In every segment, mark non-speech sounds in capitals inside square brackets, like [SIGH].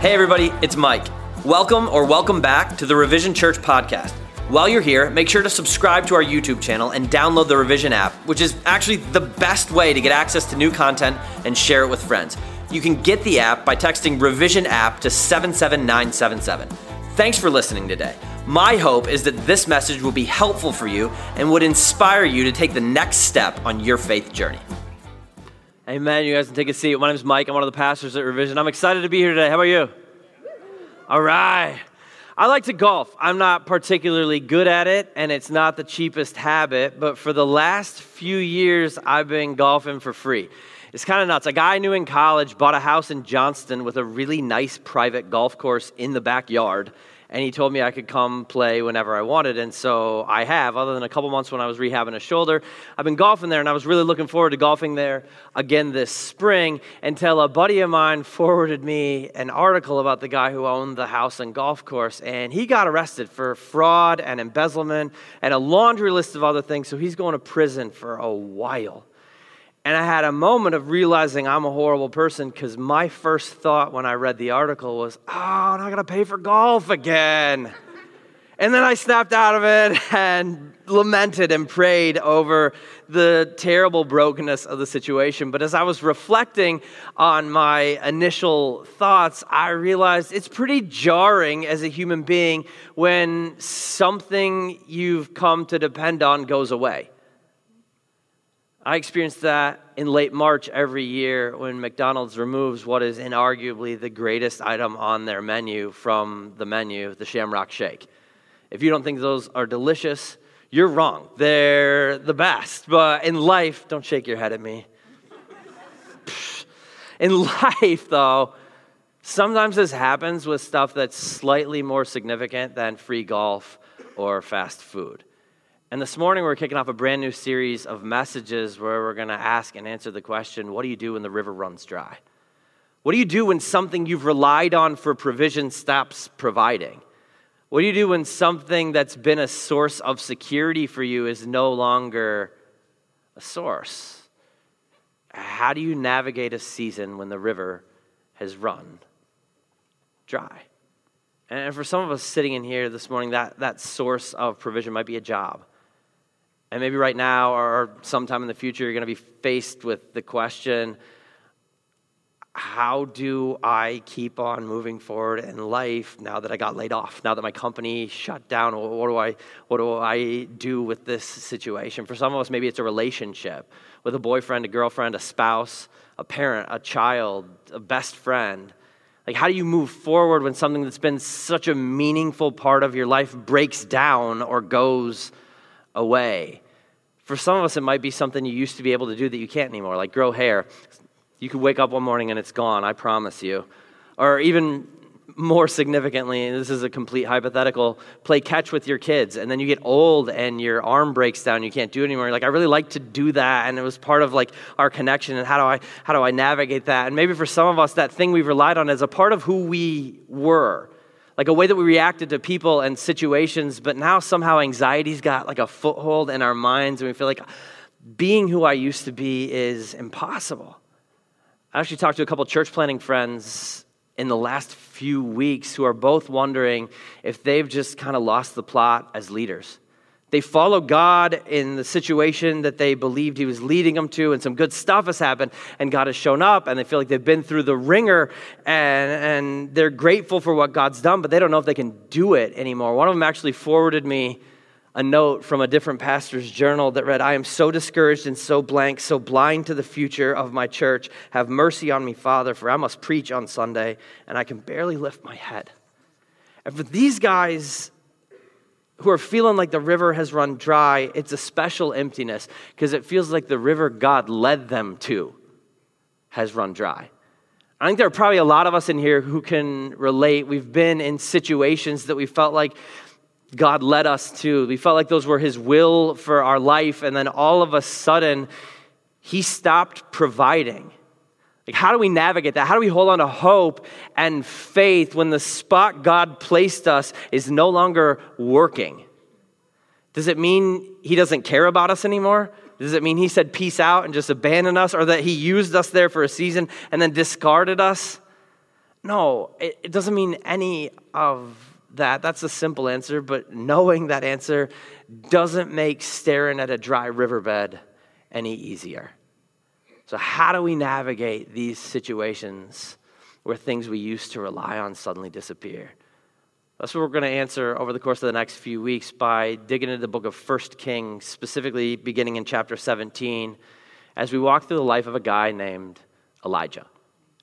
Hey, everybody, it's Mike. Welcome or welcome back to the Revision Church podcast. While you're here, make sure to subscribe to our YouTube channel and download the Revision app, which is actually the best way to get access to new content and share it with friends. You can get the app by texting Revision app to 77977. Thanks for listening today. My hope is that this message will be helpful for you and would inspire you to take the next step on your faith journey. Amen. You guys can take a seat. My name is Mike. I'm one of the pastors at Revision. I'm excited to be here today. How about you? All right. I like to golf. I'm not particularly good at it, and it's not the cheapest habit, but for the last few years, I've been golfing for free. It's kind of nuts. A guy I knew in college bought a house in Johnston with a really nice private golf course in the backyard and he told me I could come play whenever I wanted. And so I have, other than a couple months when I was rehabbing a shoulder. I've been golfing there, and I was really looking forward to golfing there again this spring until a buddy of mine forwarded me an article about the guy who owned the house and golf course. And he got arrested for fraud and embezzlement and a laundry list of other things. So he's going to prison for a while. And I had a moment of realizing I'm a horrible person because my first thought when I read the article was, oh, I'm not going to pay for golf again. And then I snapped out of it [LAUGHS] and lamented and prayed over the terrible brokenness of the situation. But as I was reflecting on my initial thoughts, I realized it's pretty jarring as a human being when something you've come to depend on goes away. I experience that in late March every year when McDonald's removes what is inarguably the greatest item on their menu from the menu, the Shamrock Shake. If you don't think those are delicious, you're wrong. They're the best. But in life, don't shake your head at me. [LAUGHS] in life, though, sometimes this happens with stuff that's slightly more significant than free golf or fast food. And this morning, we're kicking off a brand new series of messages where we're going to ask and answer the question what do you do when the river runs dry? What do you do when something you've relied on for provision stops providing? What do you do when something that's been a source of security for you is no longer a source? How do you navigate a season when the river has run dry? And for some of us sitting in here this morning, that, that source of provision might be a job. And maybe right now or sometime in the future, you're going to be faced with the question how do I keep on moving forward in life now that I got laid off, now that my company shut down? What do I, what do, I do with this situation? For some of us, maybe it's a relationship with a boyfriend, a girlfriend, a spouse, a parent, a child, a best friend. Like, how do you move forward when something that's been such a meaningful part of your life breaks down or goes away. For some of us, it might be something you used to be able to do that you can't anymore, like grow hair. You could wake up one morning and it's gone, I promise you. Or even more significantly, this is a complete hypothetical, play catch with your kids. And then you get old and your arm breaks down, you can't do it anymore. You're like, I really like to do that. And it was part of like our connection. And how do I how do I navigate that? And maybe for some of us, that thing we've relied on is a part of who we were like a way that we reacted to people and situations, but now somehow anxiety's got like a foothold in our minds and we feel like being who I used to be is impossible. I actually talked to a couple church planning friends in the last few weeks who are both wondering if they've just kind of lost the plot as leaders. They follow God in the situation that they believed He was leading them to, and some good stuff has happened, and God has shown up, and they feel like they've been through the wringer, and, and they're grateful for what God's done, but they don't know if they can do it anymore. One of them actually forwarded me a note from a different pastor's journal that read, I am so discouraged and so blank, so blind to the future of my church. Have mercy on me, Father, for I must preach on Sunday, and I can barely lift my head. And for these guys, who are feeling like the river has run dry, it's a special emptiness because it feels like the river God led them to has run dry. I think there are probably a lot of us in here who can relate. We've been in situations that we felt like God led us to. We felt like those were His will for our life, and then all of a sudden, He stopped providing. Like, how do we navigate that? How do we hold on to hope and faith when the spot God placed us is no longer working? Does it mean He doesn't care about us anymore? Does it mean He said peace out and just abandoned us, or that He used us there for a season and then discarded us? No, it, it doesn't mean any of that. That's a simple answer, but knowing that answer doesn't make staring at a dry riverbed any easier. So, how do we navigate these situations where things we used to rely on suddenly disappear? That's what we're going to answer over the course of the next few weeks by digging into the book of First Kings, specifically beginning in chapter 17, as we walk through the life of a guy named Elijah.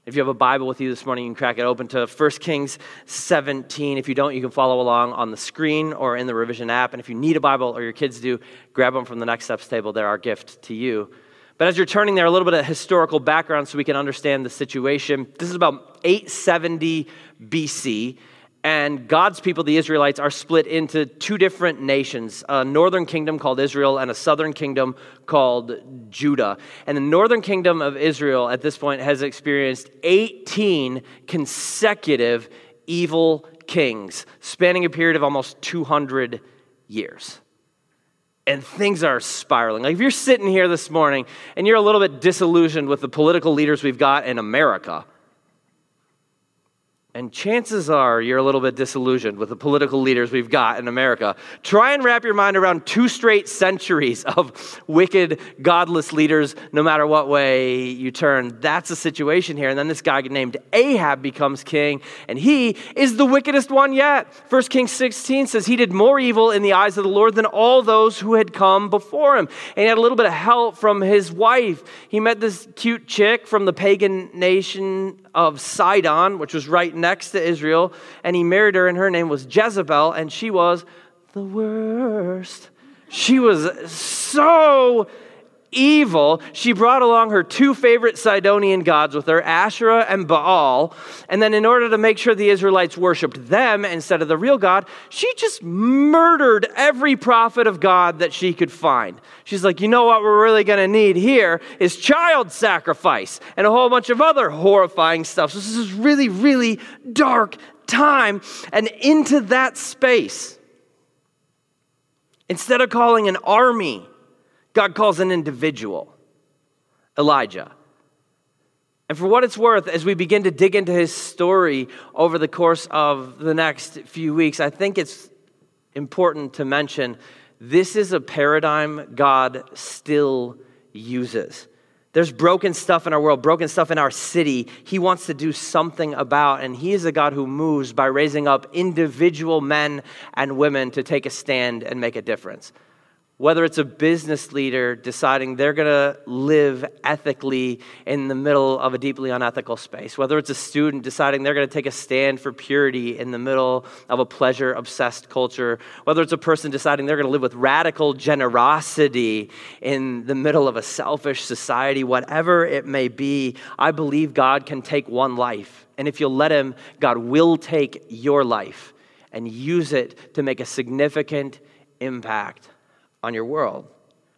If you have a Bible with you this morning, you can crack it open to 1 Kings 17. If you don't, you can follow along on the screen or in the revision app. And if you need a Bible or your kids do, grab them from the Next Steps table. They're our gift to you. But as you're turning there, a little bit of historical background so we can understand the situation. This is about 870 BC and God's people, the Israelites, are split into two different nations a northern kingdom called Israel and a southern kingdom called Judah. And the northern kingdom of Israel at this point has experienced 18 consecutive evil kings, spanning a period of almost 200 years. And things are spiraling. Like if you're sitting here this morning and you're a little bit disillusioned with the political leaders we've got in America, and chances are you're a little bit disillusioned with the political leaders we've got in America. Try and wrap your mind around two straight centuries [LAUGHS] of wicked, godless leaders, no matter what way you turn. That's the situation here. And then this guy named Ahab becomes king, and he is the wickedest one yet. 1 Kings 16 says he did more evil in the eyes of the Lord than all those who had come before him. And he had a little bit of help from his wife. He met this cute chick from the pagan nation of Sidon, which was right next to Israel, and he married her, and her name was Jezebel, and she was the worst. She was so evil, she brought along her two favorite Sidonian gods with her, Asherah and Baal. And then, in order to make sure the Israelites worshiped them instead of the real God, she just murdered every prophet of God that she could find. She's like, you know what we're really going to need here is child sacrifice and a whole bunch of other horrifying stuff. So, this is really, really dark time. And into that space, instead of calling an army, God calls an individual, Elijah. And for what it's worth, as we begin to dig into his story over the course of the next few weeks, I think it's important to mention this is a paradigm God still uses. There's broken stuff in our world, broken stuff in our city. He wants to do something about, and He is a God who moves by raising up individual men and women to take a stand and make a difference whether it's a business leader deciding they're going to live ethically in the middle of a deeply unethical space, whether it's a student deciding they're going to take a stand for purity in the middle of a pleasure obsessed culture, whether it's a person deciding they're going to live with radical generosity in the middle of a selfish society, whatever it may be, I believe God can take one life. And if you'll let Him, God will take your life and use it to make a significant impact on your world.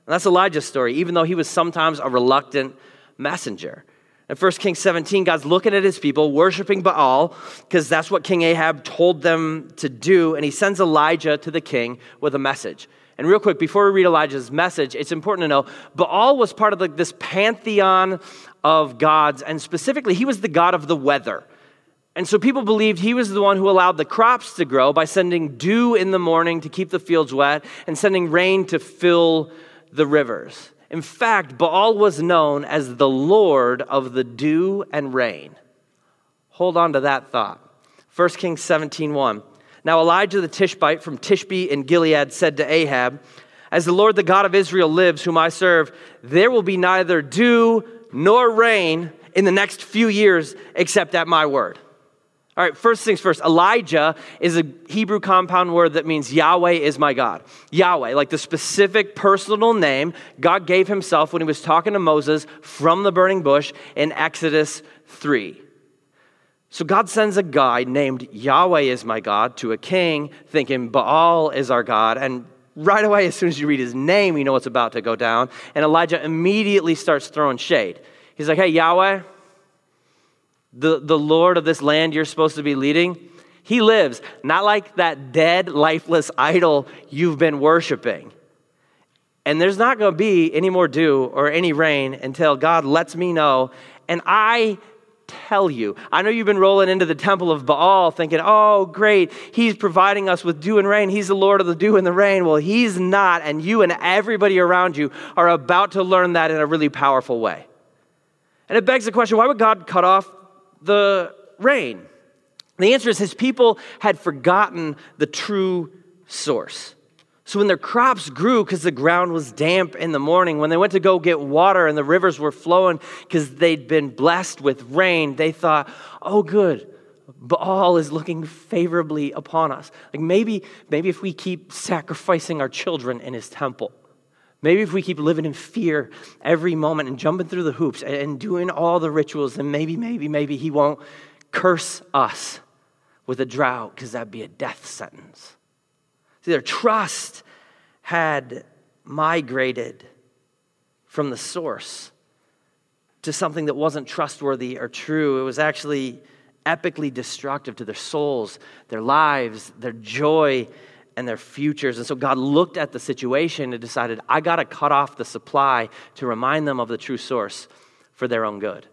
And that's Elijah's story, even though he was sometimes a reluctant messenger. In 1 Kings 17, God's looking at his people, worshiping Baal, because that's what King Ahab told them to do, and he sends Elijah to the king with a message. And real quick, before we read Elijah's message, it's important to know Baal was part of the, this pantheon of gods, and specifically, he was the god of the weather. And so people believed he was the one who allowed the crops to grow by sending dew in the morning to keep the fields wet and sending rain to fill the rivers. In fact, Baal was known as the Lord of the dew and rain. Hold on to that thought. 1 Kings 17:1. Now Elijah the Tishbite from Tishbe in Gilead said to Ahab, As the Lord the God of Israel lives, whom I serve, there will be neither dew nor rain in the next few years except at my word. All right, first things first. Elijah is a Hebrew compound word that means Yahweh is my God. Yahweh, like the specific personal name God gave himself when he was talking to Moses from the burning bush in Exodus 3. So God sends a guy named Yahweh is my God to a king thinking Baal is our God. And right away, as soon as you read his name, you know what's about to go down. And Elijah immediately starts throwing shade. He's like, hey, Yahweh, the, the Lord of this land you're supposed to be leading, he lives, not like that dead, lifeless idol you've been worshiping. And there's not going to be any more dew or any rain until God lets me know. And I tell you. I know you've been rolling into the temple of Baal thinking, oh, great, he's providing us with dew and rain. He's the Lord of the dew and the rain. Well, he's not, and you and everybody around you are about to learn that in a really powerful way. And it begs the question why would God cut off the rain? The answer is his people had forgotten the true source. So when their crops grew because the ground was damp in the morning, when they went to go get water and the rivers were flowing because they'd been blessed with rain, they thought, oh, good. Baal is looking favorably upon us. Like maybe, maybe if we keep sacrificing our children in his temple, maybe if we keep living in fear every moment and jumping through the hoops and doing all the rituals, then maybe, maybe, maybe he won't curse us with a drought because that'd be a death sentence. See, their trust had migrated from the source to something that wasn't trustworthy or true. It was actually epically destructive to their souls, their lives, their joy, and their futures. And so God looked at the situation and decided, I got to cut off the supply to remind them of the true source for their own good.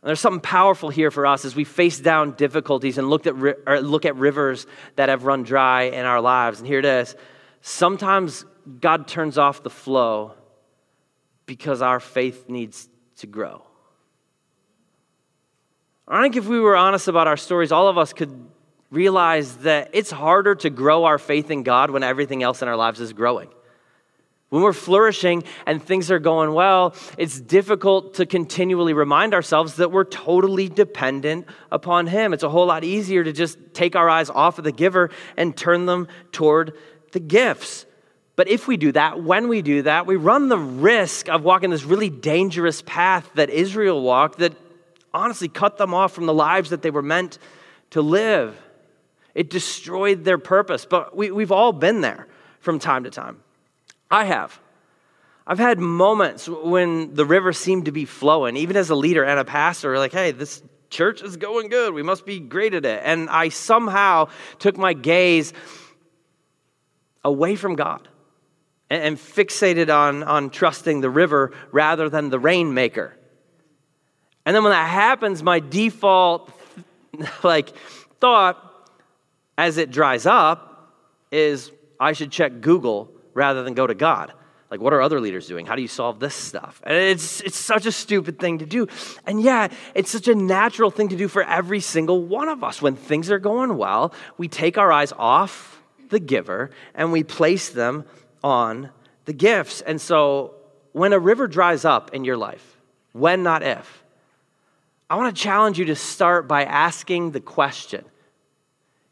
And there's something powerful here for us as we face down difficulties and look at, look at rivers that have run dry in our lives. And here it is. Sometimes God turns off the flow because our faith needs to grow. I think if we were honest about our stories, all of us could realize that it's harder to grow our faith in God when everything else in our lives is growing. When we're flourishing and things are going well, it's difficult to continually remind ourselves that we're totally dependent upon Him. It's a whole lot easier to just take our eyes off of the giver and turn them toward the gifts. But if we do that, when we do that, we run the risk of walking this really dangerous path that Israel walked that honestly cut them off from the lives that they were meant to live. It destroyed their purpose. But we, we've all been there from time to time. I have. I've had moments when the river seemed to be flowing, even as a leader and a pastor, like, hey, this church is going good. We must be great at it. And I somehow took my gaze away from God and, and fixated on, on trusting the river rather than the rainmaker. And then when that happens, my default [LAUGHS] like thought as it dries up is I should check Google rather than go to God. Like, what are other leaders doing? How do you solve this stuff? And it's, it's such a stupid thing to do. And yeah, it's such a natural thing to do for every single one of us. When things are going well, we take our eyes off the giver and we place them on the gifts. And so, when a river dries up in your life, when, not if, I want to challenge you to start by asking the question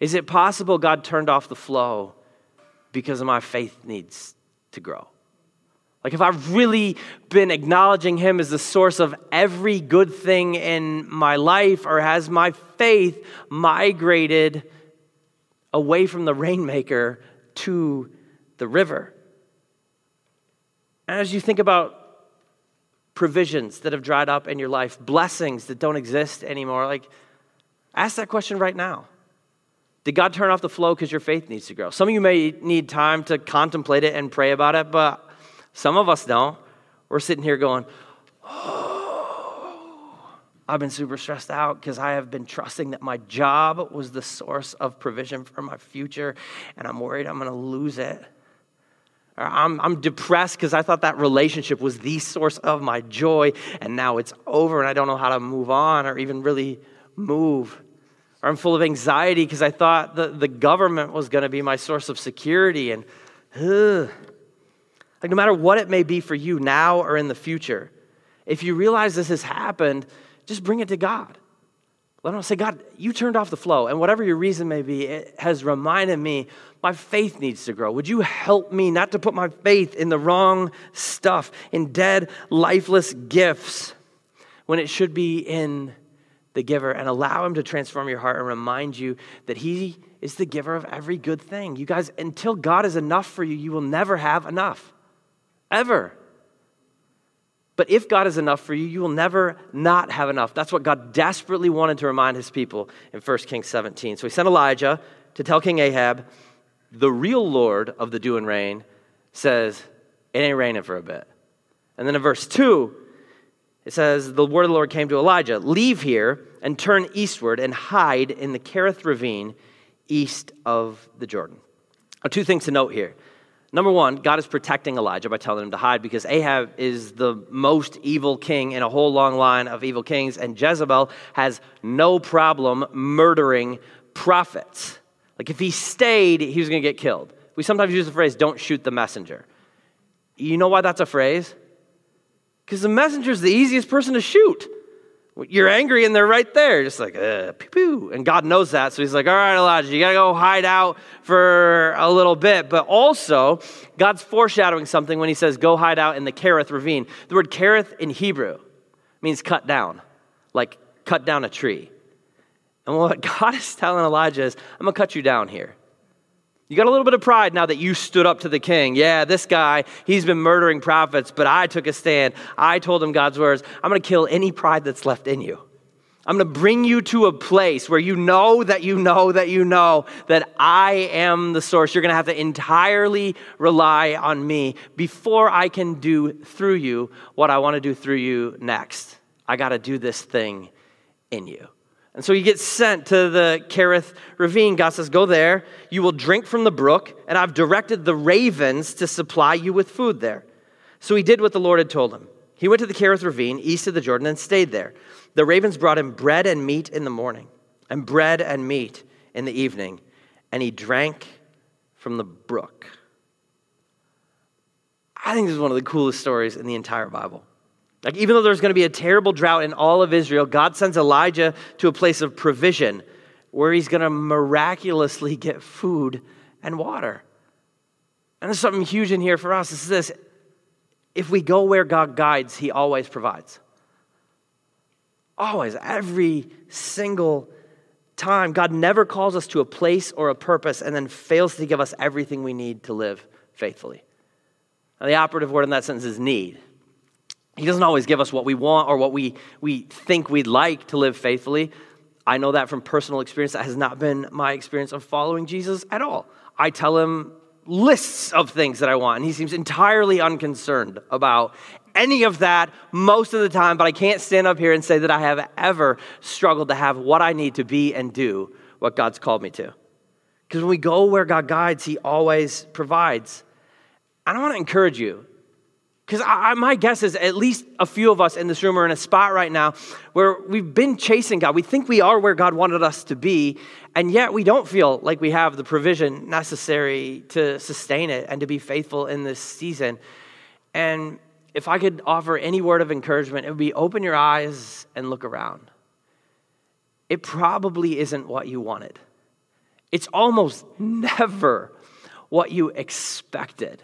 Is it possible God turned off the flow because my faith needs to grow. Like, if I've really been acknowledging Him as the source of every good thing in my life, or has my faith migrated away from the rainmaker to the river? And as you think about provisions that have dried up in your life, blessings that don't exist anymore, like, ask that question right now. Did God turn off the flow because your faith needs to grow? Some of you may need time to contemplate it and pray about it, but some of us don't. We're sitting here going, oh, I've been super stressed out because I have been trusting that my job was the source of provision for my future, and I'm worried I'm going to lose it. Or I'm, I'm depressed because I thought that relationship was the source of my joy, and now it's over, and I don't know how to move on or even really move or I'm full of anxiety because I thought the, the government was going to be my source of security. And ugh. like, no matter what it may be for you now or in the future, if you realize this has happened, just bring it to God. Let him say, God, you turned off the flow, and whatever your reason may be, it has reminded me my faith needs to grow. Would you help me not to put my faith in the wrong stuff, in dead, lifeless gifts, when it should be in the giver, and allow Him to transform your heart and remind you that He is the giver of every good thing. You guys, until God is enough for you, you will never have enough. Ever. But if God is enough for you, you will never not have enough. That's what God desperately wanted to remind his people in 1 Kings 17. So he sent Elijah to tell King Ahab, the real Lord of the dew and rain says, it ain't raining for a bit. And then in verse 2, It says, The word of the Lord came to Elijah Leave here and turn eastward and hide in the Kerith ravine east of the Jordan. Now, two things to note here. Number one, God is protecting Elijah by telling him to hide because Ahab is the most evil king in a whole long line of evil kings, and Jezebel has no problem murdering prophets. Like if he stayed, he was going to get killed. We sometimes use the phrase, don't shoot the messenger. You know why that's a phrase? Because the messenger is the easiest person to shoot. You're angry and they're right there, just like, uh, pew, pew. And God knows that. So he's like, all right, Elijah, you got to go hide out for a little bit. But also, God's foreshadowing something when he says, go hide out in the Kerith ravine. The word Kerith in Hebrew means cut down, like cut down a tree. And what [LAUGHS] God is telling Elijah is, I'm going to cut you down here. You got a little bit of pride now that you stood up to the king. Yeah, this guy, he's been murdering prophets, but I took a stand. I told him God's words. I'm going to kill any pride that's left in you. I'm going to bring you to a place where you know that you know that you know that I am the source. You're going to have to entirely rely on me before I can do through you what I want to do through you next. I got to do this thing in you. And so he gets sent to the Kerith ravine. God says, Go there. You will drink from the brook, and I've directed the ravens to supply you with food there. So he did what the Lord had told him. He went to the Kerith ravine, east of the Jordan, and stayed there. The ravens brought him bread and meat in the morning, and bread and meat in the evening, and he drank from the brook. I think this is one of the coolest stories in the entire Bible. Like, even though there's going to be a terrible drought in all of Israel, God sends Elijah to a place of provision where he's going to miraculously [LAUGHS] get food and water. And there's something huge in here for us. Is this if we go where God guides, he always provides. Always, every single time. God never calls us to a place or a purpose and then fails to give us everything we need to live faithfully. Now, the operative word in that sentence is need. He doesn't always give us what we want or what we, we think we'd like to live faithfully. I know that from personal experience. That has not been my experience of following Jesus at all. I tell him lists of things that I want, and he seems entirely unconcerned about any of that most of the time, but I can't stand up here and say that I have ever struggled to have what I need to be and do what God's called me to. Because when we go where God guides, he always provides. And I want to encourage you because my guess is at least a few of us in this room are in a spot right now where we've been chasing God. We think we are where God wanted us to be, and yet we don't feel like we have the provision necessary to sustain it and to be faithful in this season. And if I could offer any word of encouragement, it would be open your eyes and look around. It probably isn't what you wanted, it's almost [LAUGHS] never what you expected.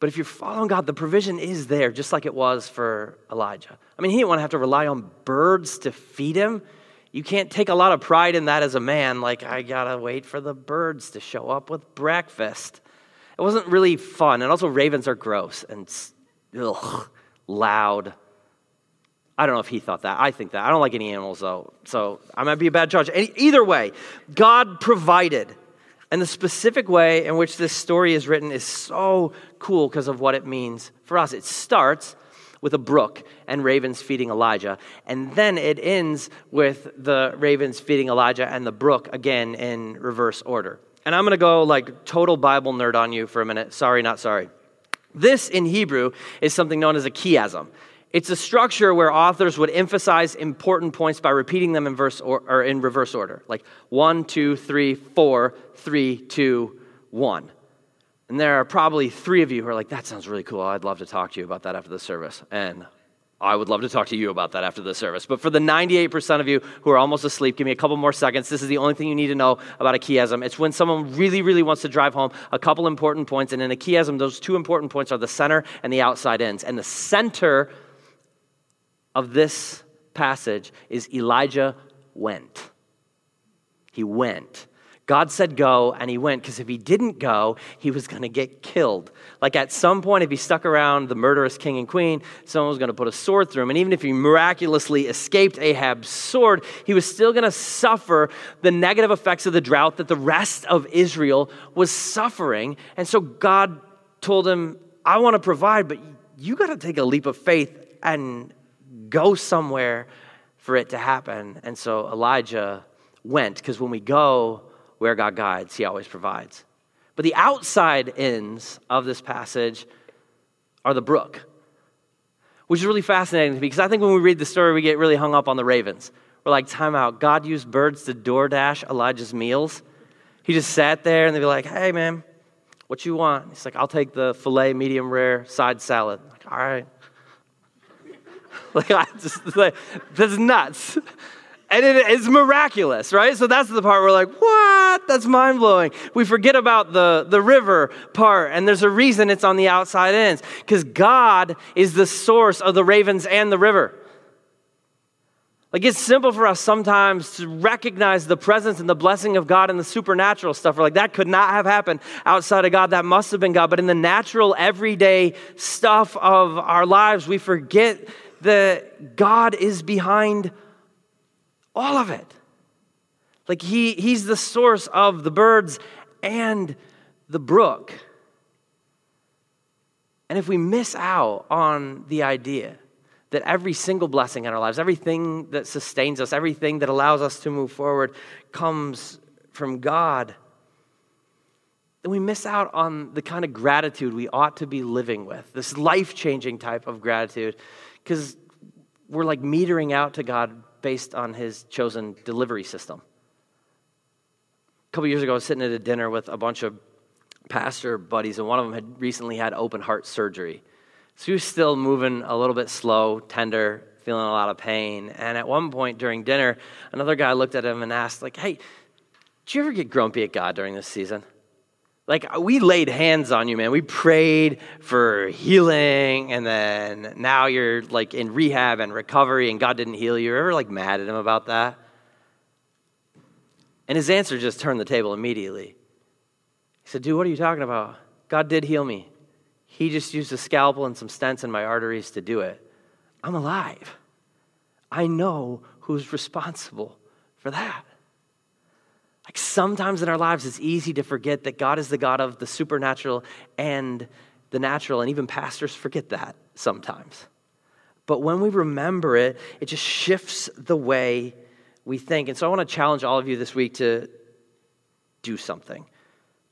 But if you're following God, the provision is there, just like it was for Elijah. I mean, he didn't want to have to rely on birds to feed him. You can't take a lot of pride in that as a man, like, I gotta wait for the birds to show up with breakfast. It wasn't really fun. And also, ravens are gross and ugh, loud. I don't know if he thought that. I think that. I don't like any animals, though. So I might be a bad judge. Either way, God provided. And the specific way in which this story is written is so cool because of what it means for us. It starts with a brook and ravens feeding Elijah, and then it ends with the ravens feeding Elijah and the brook again in reverse order. And I'm going to go like total Bible nerd on you for a minute. Sorry, not sorry. This in Hebrew is something known as a chiasm. It's a structure where authors would emphasize important points by repeating them in verse or, or in reverse order, like one, two, three, four, three, two, one. And there are probably three of you who are like, that sounds really cool. I'd love to talk to you about that after the service. And I would love to talk to you about that after the service. But for the 98% of you who are almost asleep, give me a couple more seconds. This is the only thing you need to know about a chiasm. It's when someone really, really wants to drive home a couple important points. And in a chiasm, those two important points are the center and the outside ends. And the center of this passage is Elijah went. He went. God said go, and he went because if he didn't go, he was going to get killed. Like at some point, if he stuck around the murderous king and queen, someone was going to put a sword through him. And even if he miraculously escaped Ahab's sword, he was still going to suffer the negative effects of the drought that the rest of Israel was suffering. And so God told him, I want to provide, but you got to take a leap of faith and go somewhere for it to happen. And so Elijah went, because when we go where God guides, he always provides. But the outside ends of this passage are the brook, which is really fascinating to me because I think when we read the story, we get really hung up on the ravens. We're like, time out. God used birds to DoorDash Elijah's meals. He just sat there and they'd be like, hey, man, what you want? He's like, I'll take the filet medium rare side salad. Like, all right. [LAUGHS] like, I just, like, that's nuts. And it is miraculous, right? So that's the part where we're like, what? That's mind blowing. We forget about the, the river part, and there's a reason it's on the outside ends because God is the source of the ravens and the river. Like it's simple for us sometimes to recognize the presence and the blessing of God and the supernatural stuff. We're like, that could not have happened outside of God. That must have been God. But in the natural, everyday stuff of our lives, we forget that God is behind all of it. Like he, he's the source of the birds and the brook. And if we miss out on the idea that every single blessing in our lives, everything that sustains us, everything that allows us to move forward comes from God, then we miss out on the kind of gratitude we ought to be living with, this life changing type of gratitude, because we're like metering out to God based on his chosen delivery system. A couple years ago, I was sitting at a dinner with a bunch of pastor buddies, and one of them had recently had open heart surgery. So he was still moving a little bit slow, tender, feeling a lot of pain. And at one point during dinner, another guy looked at him and asked, like, hey, did you ever get grumpy at God during this season? Like, uh, we laid hands on you, man. We prayed for healing, and then now you're like in rehab and recovery, and God didn't heal you. You're ever like mad at him about that? And his answer just turned the table immediately. He said, Dude, what are you talking about? God did heal me. He just used a scalpel and some stents in my arteries to do it. I'm alive. I know who's responsible for that. Like sometimes in our lives, it's easy to forget that God is the God of the supernatural and the natural, and even pastors forget that sometimes. But when we remember it, it just shifts the way we think. And so I want to challenge all of you this week to do something,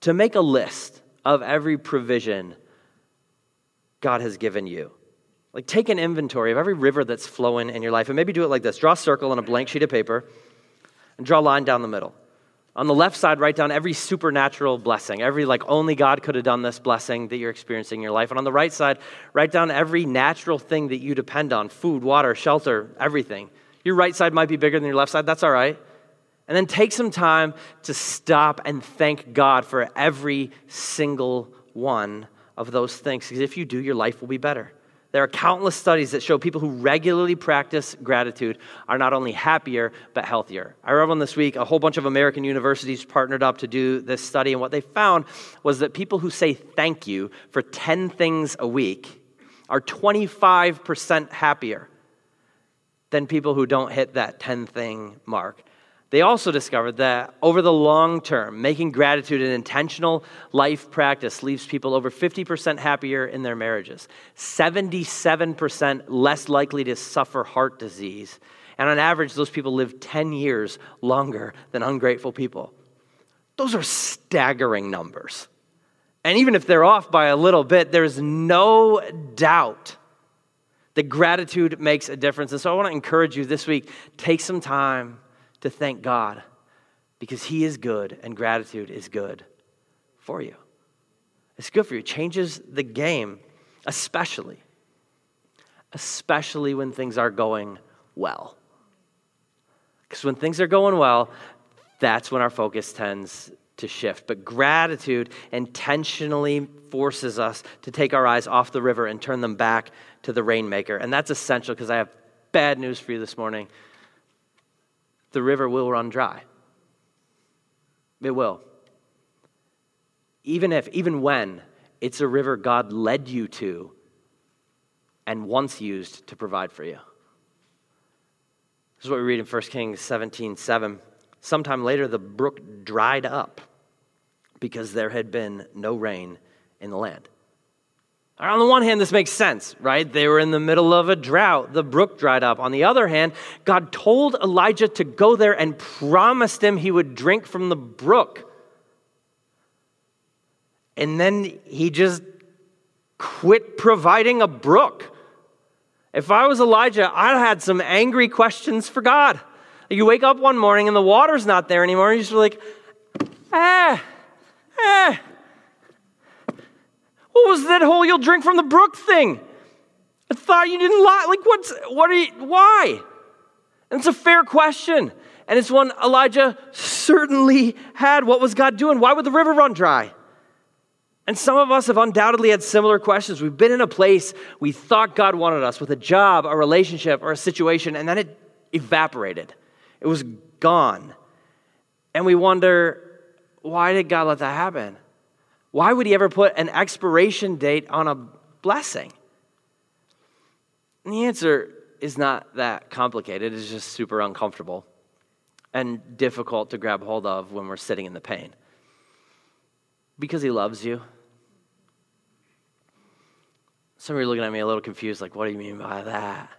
to make a list of every provision God has given you. Like take an inventory of every river that's flowing in your life, and maybe do it like this draw a circle on a blank sheet of paper and draw a line down the middle. On the left side, write down every supernatural blessing, every like only God could have done this blessing that you're experiencing in your life. And on the right side, write down every natural thing that you depend on food, water, shelter, everything. Your right side might be bigger than your left side, that's all right. And then take some time to stop and thank God for every single one of those things. Because if you do, your life will be better. There are countless studies that show people who regularly practice gratitude are not only happier, but healthier. I read one this week. A whole bunch of American universities partnered up to do this study, and what they found was that people who say thank you for 10 things a week are 25% happier than people who don't hit that 10 thing mark. They also discovered that over the long term, making gratitude an intentional life practice leaves people over 50% happier in their marriages, 77% less likely to suffer heart disease, and on average, those people live 10 years longer than ungrateful people. Those are staggering numbers. And even if they're off by a little bit, there's no doubt that gratitude makes a difference. And so I want to encourage you this week take some time to thank God because He is good and gratitude is good for you. It's good for you. It changes the game, especially, especially when things are going well. Because when things are going well, that's when our focus tends to shift. But gratitude intentionally forces us to take our eyes off the river and turn them back to the rainmaker. And that's essential because I have bad news for you this morning the river will run dry. It will. Even if, even when it's a river God led you to and once used to provide for you. This is what we read in 1 Kings 17 7. Sometime later, the brook dried up because there had been no rain in the land. On the one hand, this makes sense, right? They were in the middle of a drought. The brook dried up. On the other hand, God told Elijah to go there and promised him he would drink from the brook. And then he just quit providing a brook. If I was Elijah, I'd had some angry questions for God. You wake up one morning and the water's not there anymore, and you're just like, ah, ah. What was that whole you'll drink from the brook thing? I thought you didn't lie. Like, what's, what are you, why? And it's a fair question. And it's one Elijah certainly had. What was God doing? Why would the river run dry? And some of us have undoubtedly had similar questions. We've been in a place we thought God wanted us with a job, a relationship, or a situation, and then it evaporated. It was gone. And we wonder, why did God let that happen? Why would He ever put an expiration date on a blessing? And the answer is not that complicated, it's just super uncomfortable and difficult to grab hold of when we're sitting in the pain. Because He loves you some of you are looking at me a little confused, like, what do you mean by that?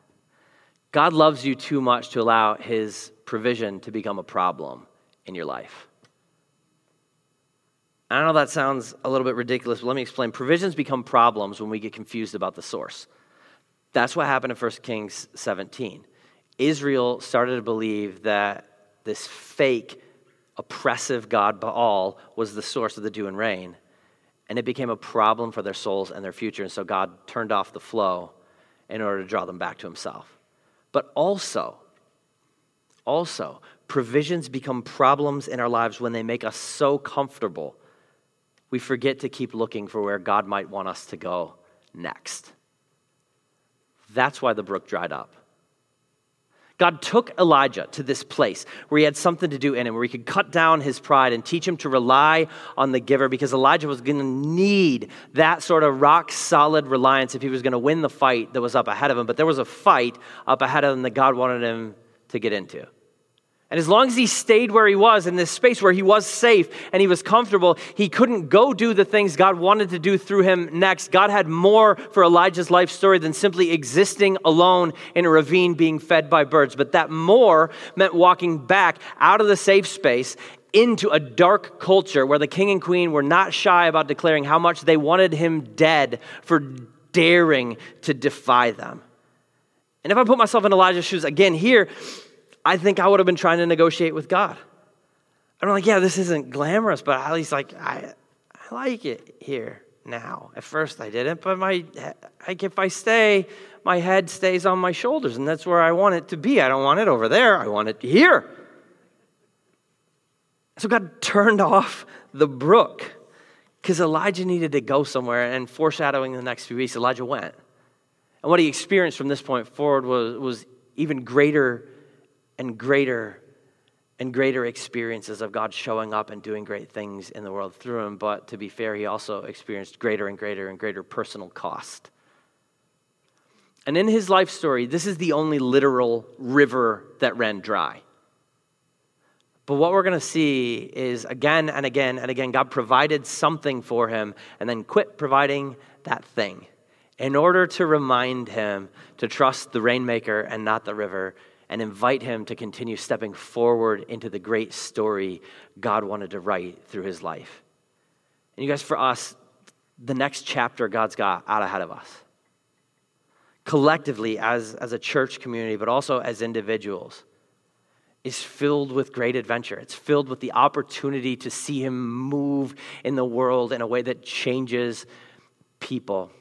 God loves you too much to allow his provision to become a problem in your life. I know that sounds a little bit ridiculous, but let me explain. Provisions become problems when we get confused about the source. That's what happened in 1 Kings 17. Israel started to believe that this fake, oppressive God Baal was the source of the dew and rain and it became a problem for their souls and their future. And so God turned off the flow in order to draw them back to Himself. But also, also, provisions become problems in our lives when they make us so comfortable, we forget to keep looking for where God might want us to go next. That's why the brook dried up. God took Elijah to this place where he had something to do in him, where he could cut down his pride and teach him to rely on the giver because Elijah was going to need that sort of rock solid reliance if he was going to win the fight that was up ahead of him. But there was a fight up ahead of him that God wanted him to get into. And as long as he stayed where he was in this space where he was safe and he was comfortable, he couldn't go do the things God wanted to do through him next. God had more for Elijah's life story than simply existing alone in a ravine being fed by birds. But that more meant walking back out of the safe space into a dark culture where the king and queen were not shy about declaring how much they wanted him dead for daring to defy them. And if I put myself in Elijah's shoes again here, I think I would have been trying to negotiate with God. I'm like, yeah, this isn't glamorous, but at least like I, I like it here now. At first I didn't, but my like if I stay, my head stays on my shoulders, and that's where I want it to be. I don't want it over there. I want it here. So God turned [LAUGHS] off the brook because Elijah needed to go somewhere, and foreshadowing the next few weeks, Elijah went. And what he experienced from this point forward was, was even greater and greater and greater experiences of God showing up and doing great things in the world through him. But to be fair, he also experienced greater and greater and greater personal cost. And in his life story, this is the only literal river that ran dry. But what we're going to see is again and again and again, God provided something for him and then quit providing that thing in order to remind him to trust the rainmaker and not the river and invite him to continue stepping forward into the great story God wanted to write through his life. And you guys, for us, the next chapter God's got out ahead of us. Collectively, as, as a church community, but also as individuals, is filled with great adventure. It's filled with the opportunity to see Him move in the world in a way that changes people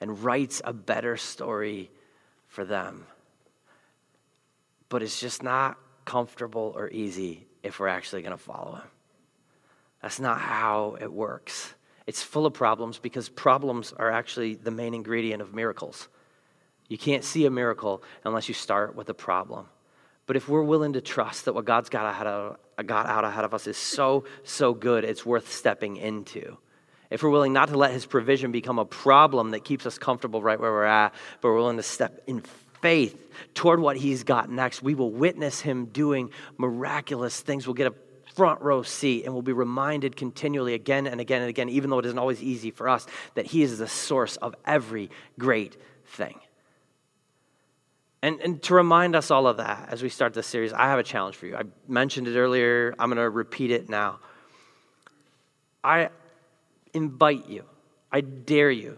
and writes a better story for them. But it's just not comfortable or easy if we're actually going to follow him. That's not how it works. It's full of problems because problems are actually the main ingredient of miracles. You can't see a miracle unless you start with a problem. But if we're willing to trust that what God's got, ahead of, got out ahead of us is so, so good, it's worth stepping into if we're willing not to let his provision become a problem that keeps us comfortable right where we're at, but we're willing to step in faith toward what he's got next, we will witness him doing miraculous things. We'll get a front row seat and we'll be reminded continually again and again and again, even though it isn't always easy for us, that He is the source of every great thing. And, and to remind us all of that as we start this series, I have a challenge for you. I mentioned it earlier, I'm going to repeat it now. I invite you, I dare you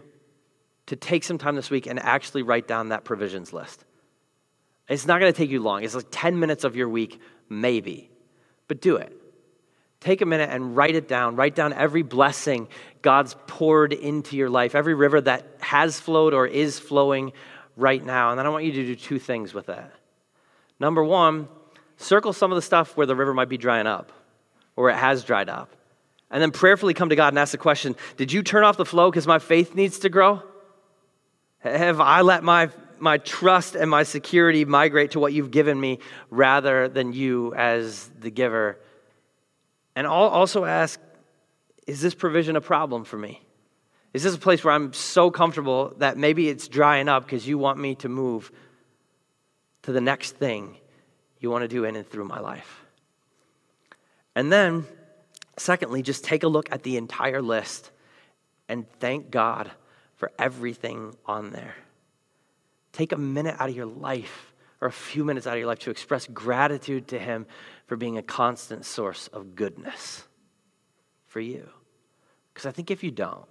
to take some time this week and actually write down that provisions list. It's not going to take you long. It's like 10 minutes of your week, maybe. But do it. Take a minute and write it down. Write down every blessing God's poured into your life, every river that has flowed or is flowing right now. And then I want you to do two things with that. Number one, circle some of the stuff where the river might be drying up or it has dried up. And then prayerfully come to God and ask the question Did you turn off the flow because my faith needs to grow? Have I let my, my trust and my security migrate to what you've given me rather than you as the giver? And also ask Is this provision a problem for me? Is this a place where I'm so comfortable that maybe it's drying up because you want me to move to the next thing you want to do in and through my life? And then, secondly, just take a look at the entire list and thank God for everything on there. Take a minute out of your life or a few minutes out of your life to express gratitude to Him for being a constant source of goodness for you. Because I think if you don't,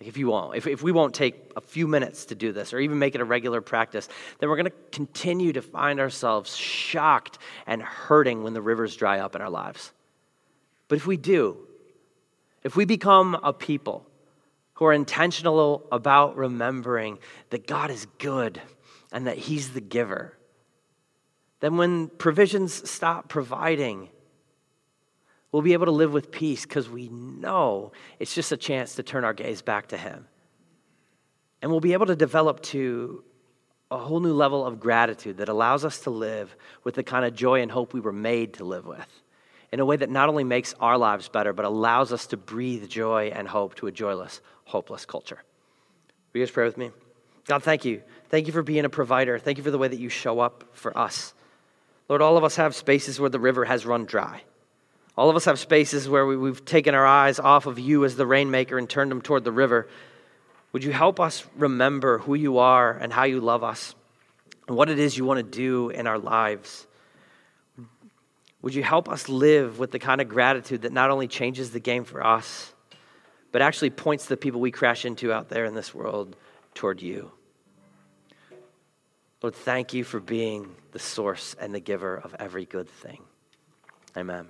if you won't, if, if we won't take a few minutes to do this or even make it a regular practice, then we're going to continue to find ourselves shocked and hurting when the rivers dry up in our lives. But if we do, if we become a people who are intentional about remembering that God is good and that He's the giver, then when provisions stop providing, we'll be able to live with peace because we know it's just a chance to turn our gaze back to Him. And we'll be able to develop to a whole new level of gratitude that allows us to live with the kind of joy and hope we were made to live with in a way that not only makes our lives better, but allows us to breathe joy and hope to a joyless, hopeless culture. Will you guys pray with me? God, thank you. Thank you for being a provider. Thank you for the way that you show up for us. Lord, all of us have spaces where the river has run dry. All of us have spaces where we, have taken our eyes off of you as the rainmaker and turned them toward the river. Would you help us remember who you are and how you love us and what it is you want to do in our lives? Would you help us live with the kind of gratitude that not only changes the game for us, but actually points the people we crash into out there in this world toward you? Lord, thank you for being the source and the giver of every good thing. Amen.